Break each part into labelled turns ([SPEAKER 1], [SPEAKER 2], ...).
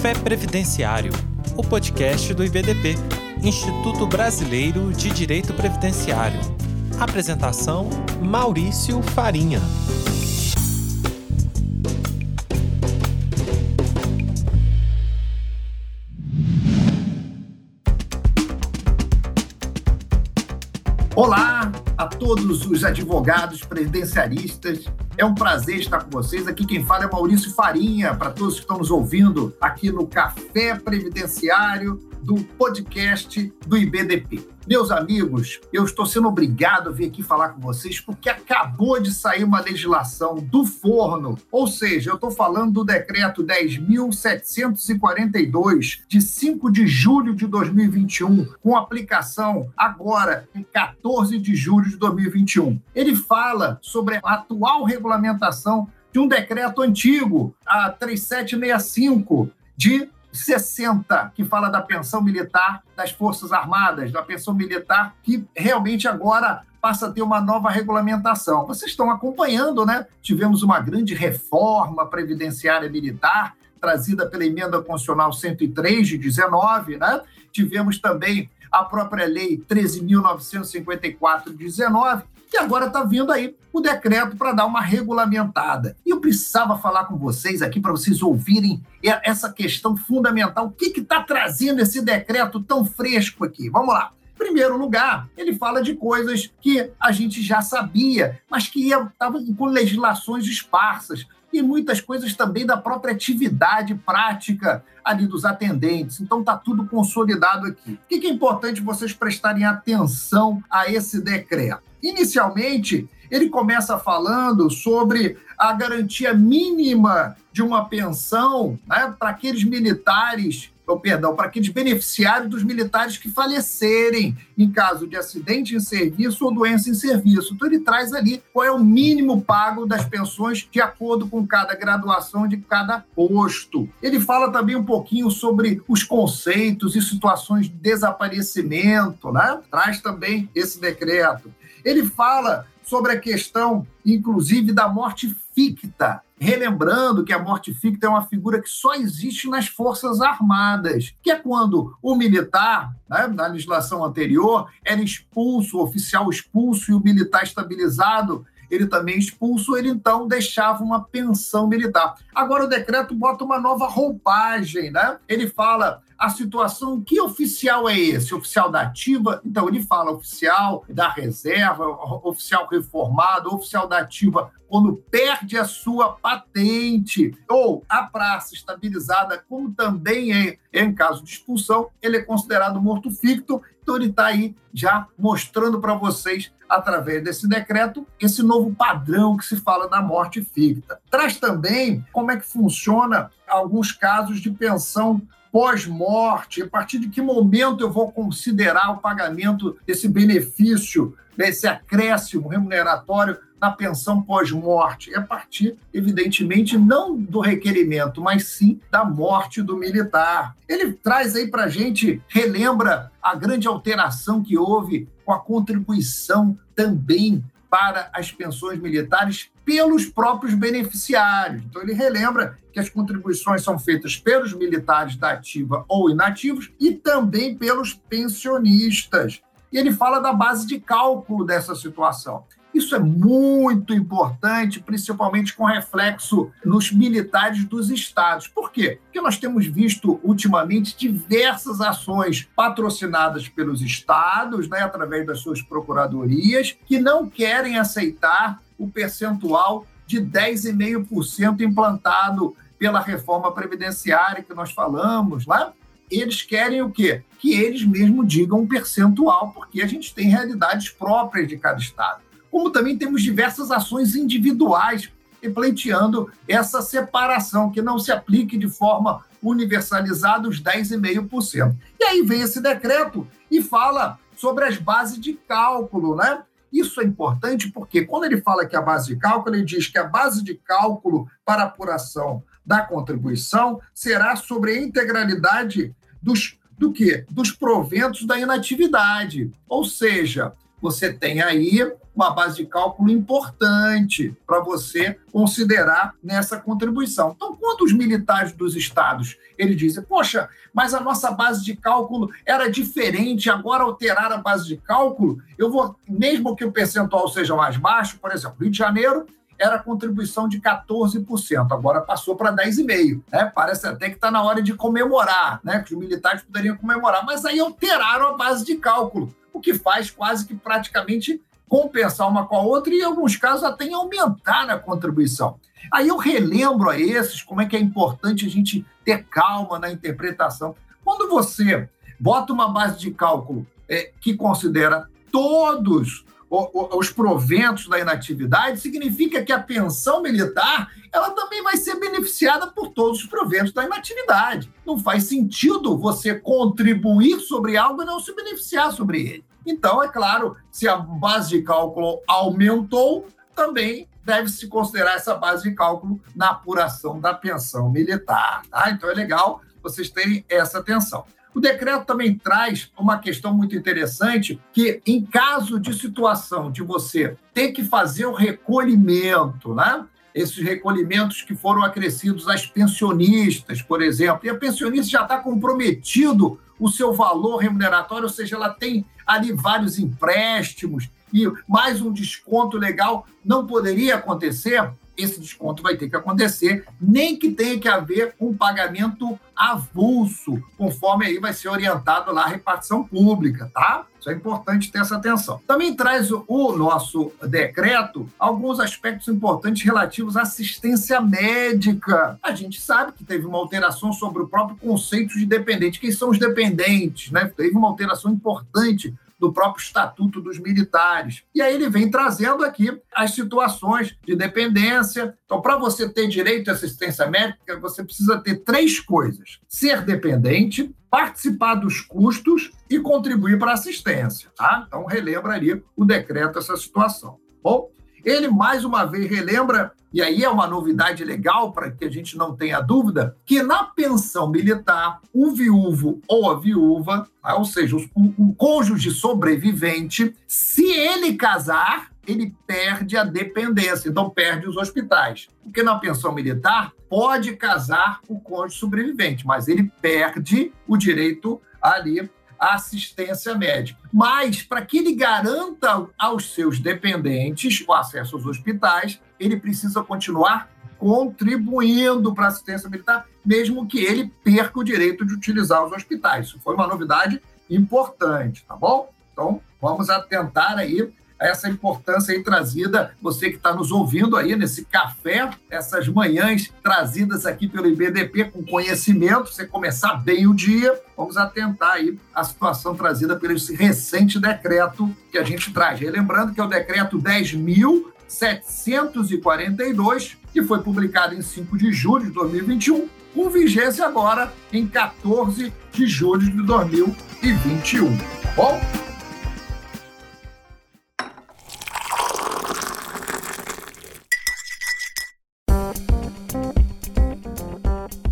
[SPEAKER 1] Café Previdenciário, o podcast do IBDP, Instituto Brasileiro de Direito Previdenciário. Apresentação: Maurício Farinha.
[SPEAKER 2] Todos os advogados previdenciaristas. É um prazer estar com vocês. Aqui quem fala é Maurício Farinha, para todos que estão nos ouvindo aqui no Café Previdenciário do podcast do IBDP. Meus amigos, eu estou sendo obrigado a vir aqui falar com vocês porque acabou de sair uma legislação do forno, ou seja, eu estou falando do decreto 10.742, de 5 de julho de 2021, com aplicação agora em 14 de julho de 2021. Ele fala sobre a atual regulamentação de um decreto antigo, a 3765, de 60, que fala da pensão militar das Forças Armadas, da pensão militar, que realmente agora passa a ter uma nova regulamentação. Vocês estão acompanhando, né? Tivemos uma grande reforma previdenciária militar trazida pela emenda constitucional 103 de 19, né? Tivemos também a própria lei 13.954 de 19, e agora está vindo aí o decreto para dar uma regulamentada. E eu precisava falar com vocês aqui para vocês ouvirem essa questão fundamental. O que está trazendo esse decreto tão fresco aqui? Vamos lá. Primeiro lugar, ele fala de coisas que a gente já sabia, mas que estavam com legislações esparsas e muitas coisas também da própria atividade prática ali dos atendentes. Então está tudo consolidado aqui. O que é importante vocês prestarem atenção a esse decreto? Inicialmente, ele começa falando sobre a garantia mínima de uma pensão né, para aqueles militares ou perdão, para aqueles beneficiários dos militares que falecerem em caso de acidente em serviço ou doença em serviço. Então, ele traz ali qual é o mínimo pago das pensões de acordo com cada graduação de cada posto. Ele fala também um pouquinho sobre os conceitos e situações de desaparecimento, né? Traz também esse decreto. Ele fala sobre a questão, inclusive, da morte ficta, relembrando que a morte ficta é uma figura que só existe nas Forças Armadas, que é quando o militar, né, na legislação anterior, era expulso, o oficial expulso e o militar estabilizado ele também expulso, ele então deixava uma pensão militar. Agora o decreto bota uma nova roupagem, né? Ele fala a situação, que oficial é esse? Oficial da ativa? Então, ele fala oficial da reserva, oficial reformado, oficial da ativa, quando perde a sua patente, ou a praça estabilizada, como também é, é em caso de expulsão, ele é considerado morto ficto. Então, ele está aí já mostrando para vocês, através desse decreto, esse novo padrão que se fala da morte ficta. Traz também como é que funciona alguns casos de pensão pós-morte, a partir de que momento eu vou considerar o pagamento desse benefício, desse acréscimo remuneratório na pensão pós-morte? É a partir, evidentemente, não do requerimento, mas sim da morte do militar. Ele traz aí para a gente, relembra a grande alteração que houve com a contribuição também para as pensões militares pelos próprios beneficiários. Então, ele relembra que as contribuições são feitas pelos militares da ativa ou inativos e também pelos pensionistas. E ele fala da base de cálculo dessa situação. Isso é muito importante, principalmente com reflexo nos militares dos estados. Por quê? Porque nós temos visto ultimamente diversas ações patrocinadas pelos estados, né, através das suas procuradorias, que não querem aceitar o percentual de 10,5% implantado pela reforma previdenciária que nós falamos lá. Eles querem o quê? Que eles mesmos digam um percentual, porque a gente tem realidades próprias de cada estado como também temos diversas ações individuais pleiteando essa separação, que não se aplique de forma universalizada os 10,5%. E aí vem esse decreto e fala sobre as bases de cálculo, né? Isso é importante porque quando ele fala que a base de cálculo, ele diz que a base de cálculo para apuração da contribuição será sobre a integralidade dos do que? Dos proventos da inatividade. Ou seja, você tem aí uma base de cálculo importante para você considerar nessa contribuição. Então, quando os militares dos estados eles dizem, poxa, mas a nossa base de cálculo era diferente, agora alterar a base de cálculo, eu vou, mesmo que o percentual seja mais baixo, por exemplo, Rio de Janeiro era contribuição de 14%, agora passou para 10,5%. Né? Parece até que está na hora de comemorar, né? que os militares poderiam comemorar, mas aí alteraram a base de cálculo, que faz quase que praticamente compensar uma com a outra e, em alguns casos, até aumentar na contribuição. Aí eu relembro a esses como é que é importante a gente ter calma na interpretação. Quando você bota uma base de cálculo é, que considera todos os proventos da inatividade, significa que a pensão militar ela também vai ser beneficiada por todos os proventos da inatividade. Não faz sentido você contribuir sobre algo e não se beneficiar sobre ele. Então, é claro, se a base de cálculo aumentou, também deve-se considerar essa base de cálculo na apuração da pensão militar. Tá? Então, é legal vocês terem essa atenção. O decreto também traz uma questão muito interessante, que em caso de situação de você ter que fazer o recolhimento, né? Esses recolhimentos que foram acrescidos às pensionistas, por exemplo, e a pensionista já está comprometido o seu valor remuneratório, ou seja, ela tem ali vários empréstimos e mais um desconto legal, não poderia acontecer esse desconto vai ter que acontecer, nem que tenha que haver um pagamento avulso, conforme aí vai ser orientado lá a repartição pública, tá? Isso é importante ter essa atenção. Também traz o nosso decreto alguns aspectos importantes relativos à assistência médica. A gente sabe que teve uma alteração sobre o próprio conceito de dependente. Quem são os dependentes? Né? Teve uma alteração importante do próprio Estatuto dos Militares. E aí ele vem trazendo aqui as situações de dependência. Então, para você ter direito à assistência médica, você precisa ter três coisas: ser dependente, participar dos custos e contribuir para a assistência. Tá? Então, relembra ali o decreto essa situação. Bom, ele mais uma vez relembra e aí é uma novidade legal para que a gente não tenha dúvida, que na pensão militar, o viúvo ou a viúva, tá? ou seja, o, o cônjuge sobrevivente, se ele casar, ele perde a dependência, então perde os hospitais. Porque na pensão militar pode casar o cônjuge sobrevivente, mas ele perde o direito ali assistência médica. Mas, para que ele garanta aos seus dependentes o acesso aos hospitais, ele precisa continuar contribuindo para a assistência militar, mesmo que ele perca o direito de utilizar os hospitais. Isso foi uma novidade importante, tá bom? Então, vamos atentar aí essa importância aí trazida, você que está nos ouvindo aí nesse café, essas manhãs trazidas aqui pelo IBDP com conhecimento, você começar bem o dia, vamos atentar aí a situação trazida pelo esse recente decreto que a gente traz. Lembrando que é o decreto 10.742, que foi publicado em 5 de julho de 2021, com vigência agora em 14 de julho de 2021. Tá bom?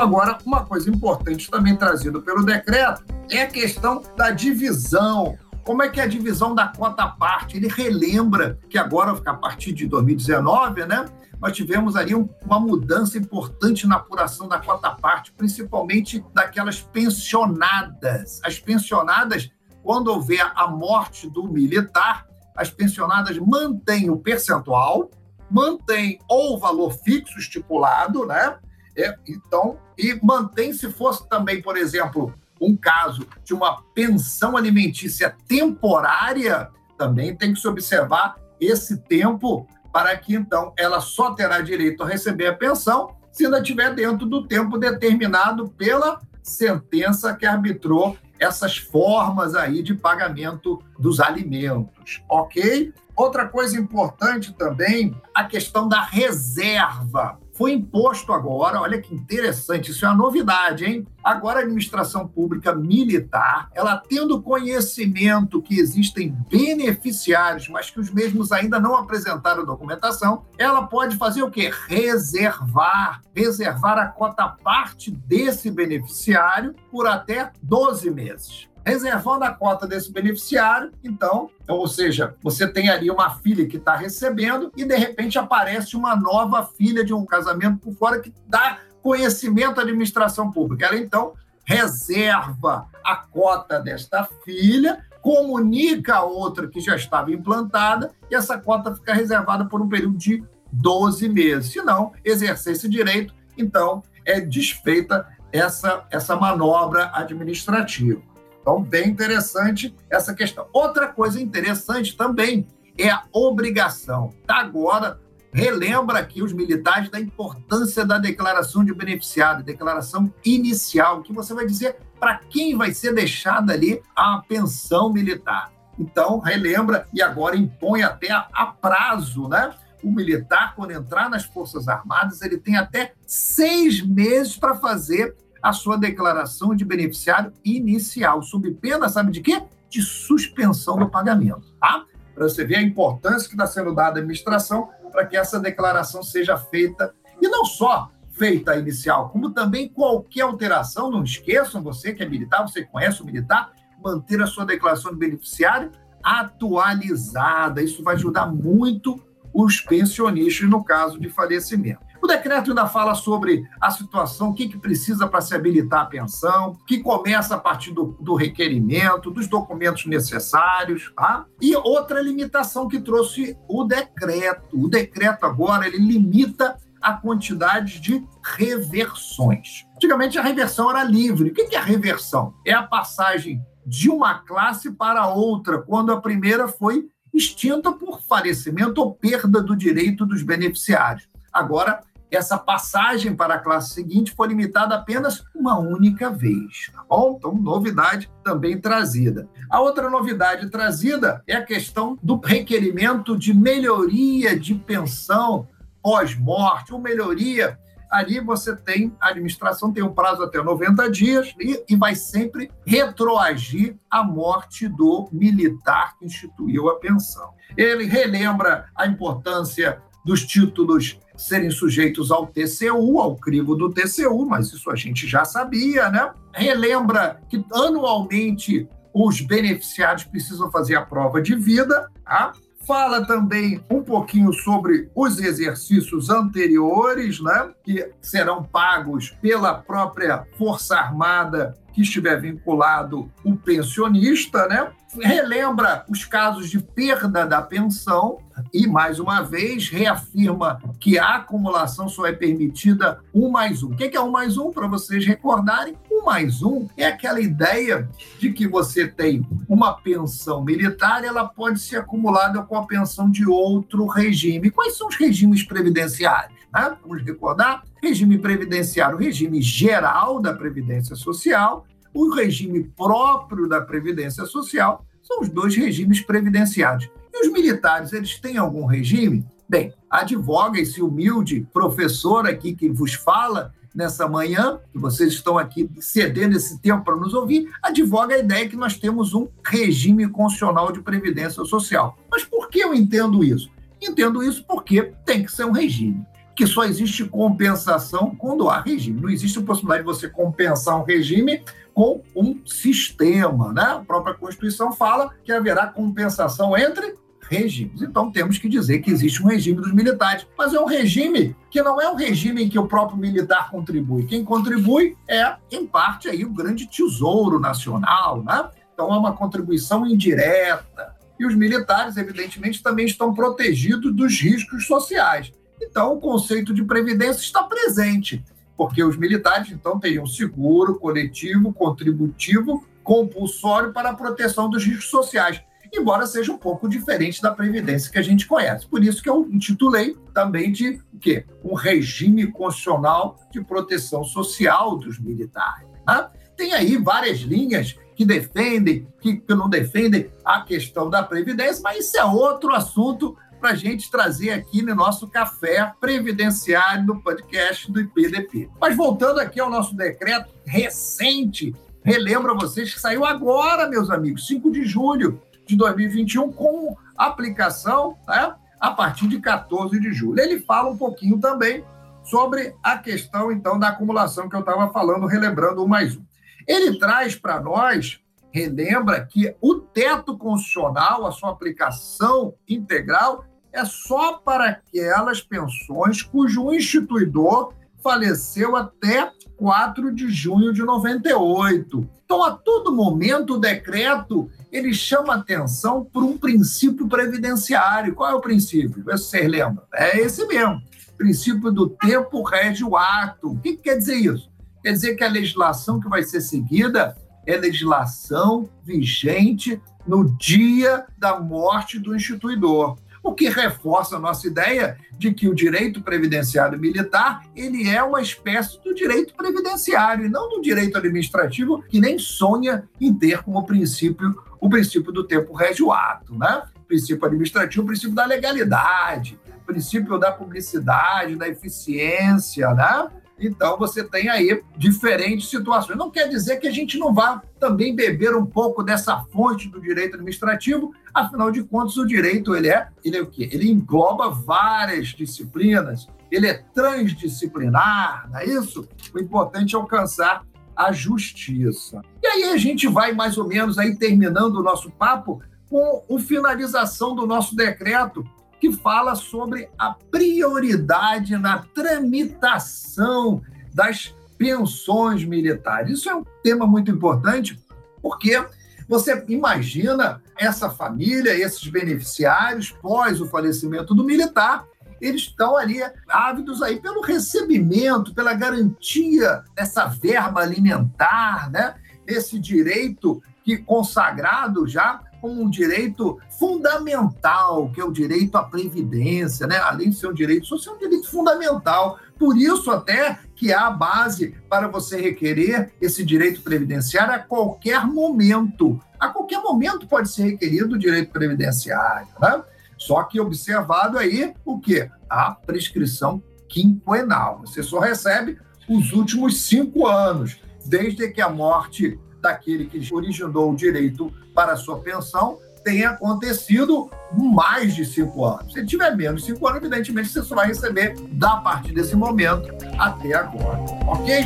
[SPEAKER 2] Agora, uma coisa importante também trazida pelo decreto é a questão da divisão. Como é que é a divisão da cota parte? Ele relembra que agora, a partir de 2019, né, nós tivemos ali uma mudança importante na apuração da cota parte, principalmente daquelas pensionadas. As pensionadas, quando houver a morte do militar, as pensionadas mantêm o percentual, mantêm ou o valor fixo estipulado, né? É, então, e mantém, se fosse também, por exemplo, um caso de uma pensão alimentícia temporária, também tem que se observar esse tempo para que, então, ela só terá direito a receber a pensão se ainda estiver dentro do tempo determinado pela sentença que arbitrou essas formas aí de pagamento dos alimentos, ok? Outra coisa importante também, a questão da reserva foi imposto agora, olha que interessante, isso é uma novidade, hein? Agora a administração pública militar, ela tendo conhecimento que existem beneficiários, mas que os mesmos ainda não apresentaram documentação, ela pode fazer o quê? Reservar, reservar a cota parte desse beneficiário por até 12 meses. Reservando a cota desse beneficiário, então, ou seja, você tem ali uma filha que está recebendo e de repente aparece uma nova filha de um casamento por fora que dá conhecimento à administração pública. Ela então reserva a cota desta filha, comunica a outra que já estava implantada e essa cota fica reservada por um período de 12 meses. Se não exercer esse direito, então é desfeita essa, essa manobra administrativa. Então, bem interessante essa questão. Outra coisa interessante também é a obrigação. Tá agora, relembra aqui os militares da importância da declaração de beneficiário, declaração inicial, que você vai dizer para quem vai ser deixada ali a pensão militar. Então, relembra e agora impõe até a, a prazo, né? O militar, quando entrar nas Forças Armadas, ele tem até seis meses para fazer a sua declaração de beneficiário inicial, sob pena, sabe de quê? De suspensão do pagamento, tá? Para você ver a importância que está sendo dada à administração para que essa declaração seja feita, e não só feita inicial, como também qualquer alteração, não esqueçam, você que é militar, você conhece o militar, manter a sua declaração de beneficiário atualizada. Isso vai ajudar muito os pensionistas no caso de falecimento. O decreto ainda fala sobre a situação, o que, que precisa para se habilitar a pensão, que começa a partir do, do requerimento, dos documentos necessários. Tá? E outra limitação que trouxe o decreto. O decreto agora ele limita a quantidade de reversões. Antigamente a reversão era livre. O que é reversão? É a passagem de uma classe para outra, quando a primeira foi extinta por falecimento ou perda do direito dos beneficiários. Agora, essa passagem para a classe seguinte foi limitada apenas uma única vez. Tá bom? Então, novidade também trazida. A outra novidade trazida é a questão do requerimento de melhoria de pensão pós-morte, ou melhoria. Ali você tem, a administração tem um prazo até 90 dias e, e vai sempre retroagir a morte do militar que instituiu a pensão. Ele relembra a importância dos títulos serem sujeitos ao TCU, ao crivo do TCU, mas isso a gente já sabia, né? Relembra que anualmente os beneficiários precisam fazer a prova de vida, tá? Fala também um pouquinho sobre os exercícios anteriores, né, que serão pagos pela própria Força Armada que estiver vinculado o pensionista, né? Relembra os casos de perda da pensão e, mais uma vez, reafirma que a acumulação só é permitida um mais um. O que é um mais um? Para vocês recordarem, um mais um é aquela ideia de que você tem uma pensão militar, ela pode ser acumulada com a pensão de outro regime. Quais são os regimes previdenciários? Né? Vamos recordar: regime previdenciário, regime geral da Previdência Social, o regime próprio da Previdência Social, são os dois regimes previdenciários. E os militares, eles têm algum regime? Bem, advoga esse humilde professor aqui que vos fala nessa manhã, que vocês estão aqui cedendo esse tempo para nos ouvir, advoga a ideia que nós temos um regime constitucional de previdência social. Mas por que eu entendo isso? Entendo isso porque tem que ser um regime que só existe compensação quando há regime. Não existe a possibilidade de você compensar um regime com um sistema. Né? A própria Constituição fala que haverá compensação entre regimes. Então temos que dizer que existe um regime dos militares, mas é um regime que não é um regime em que o próprio militar contribui. Quem contribui é, em parte, aí o grande tesouro nacional, né? Então é uma contribuição indireta. E os militares, evidentemente, também estão protegidos dos riscos sociais. Então, o conceito de previdência está presente, porque os militares, então, teriam seguro coletivo, contributivo, compulsório para a proteção dos riscos sociais, embora seja um pouco diferente da previdência que a gente conhece. Por isso que eu intitulei também de o quê? Um regime constitucional de proteção social dos militares. Tá? Tem aí várias linhas que defendem, que não defendem a questão da previdência, mas isso é outro assunto para a gente trazer aqui no nosso café previdenciário do podcast do IPDP. Mas voltando aqui ao nosso decreto recente, relembro a vocês que saiu agora, meus amigos, 5 de julho de 2021, com aplicação né, a partir de 14 de julho. Ele fala um pouquinho também sobre a questão, então, da acumulação que eu estava falando, relembrando o mais um. Ele traz para nós relembra que o teto constitucional, a sua aplicação integral, é só para aquelas pensões cujo instituidor faleceu até 4 de junho de 98. Então, a todo momento, o decreto ele chama atenção por um princípio previdenciário. Qual é o princípio? Vocês lembram? É esse mesmo. O princípio do tempo rege o ato. O que quer dizer isso? Quer dizer que a legislação que vai ser seguida é legislação vigente no dia da morte do instituidor o que reforça a nossa ideia de que o direito previdenciário militar ele é uma espécie do direito previdenciário e não do direito administrativo que nem sonha em ter como princípio o princípio do tempo régio ato, né? O princípio administrativo, o princípio da legalidade, o princípio da publicidade, da eficiência, né? Então, você tem aí diferentes situações. Não quer dizer que a gente não vá também beber um pouco dessa fonte do direito administrativo, afinal de contas, o direito ele é, ele é o quê? Ele engloba várias disciplinas, ele é transdisciplinar, não é isso? O importante é alcançar a justiça. E aí a gente vai mais ou menos aí terminando o nosso papo com a finalização do nosso decreto que fala sobre a prioridade na tramitação das pensões militares. Isso é um tema muito importante, porque você imagina essa família, esses beneficiários, pós o falecimento do militar, eles estão ali ávidos aí pelo recebimento, pela garantia dessa verba alimentar, né? Esse direito que consagrado já um direito fundamental, que é o direito à previdência, né? além de ser um direito social, é um direito fundamental. Por isso, até que há base para você requerer esse direito previdenciário a qualquer momento. A qualquer momento pode ser requerido o direito previdenciário. Né? Só que observado aí o quê? A prescrição quinquenal. Você só recebe os últimos cinco anos, desde que a morte daquele que originou o direito para a sua pensão tenha acontecido mais de cinco anos. Se tiver menos de cinco anos, evidentemente você só vai receber da partir desse momento até agora, ok?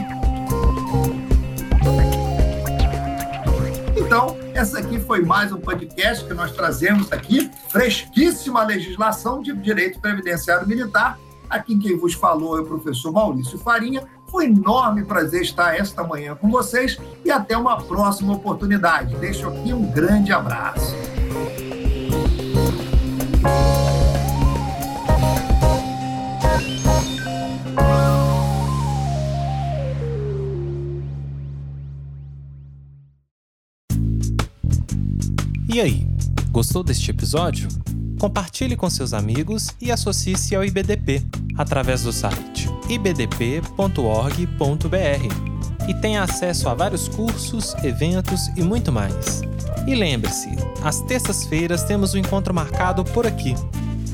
[SPEAKER 2] Então, essa aqui foi mais um podcast que nós trazemos aqui, fresquíssima legislação de direito previdenciário militar. Aqui quem vos falou é o professor Maurício Farinha, um enorme prazer estar esta manhã com vocês e até uma próxima oportunidade. Deixo aqui um grande abraço.
[SPEAKER 1] E aí, gostou deste episódio? Compartilhe com seus amigos e associe-se ao IBDP através do site ibdp.org.br e tenha acesso a vários cursos, eventos e muito mais. E lembre-se, às terças-feiras temos um encontro marcado por aqui.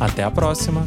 [SPEAKER 1] Até a próxima!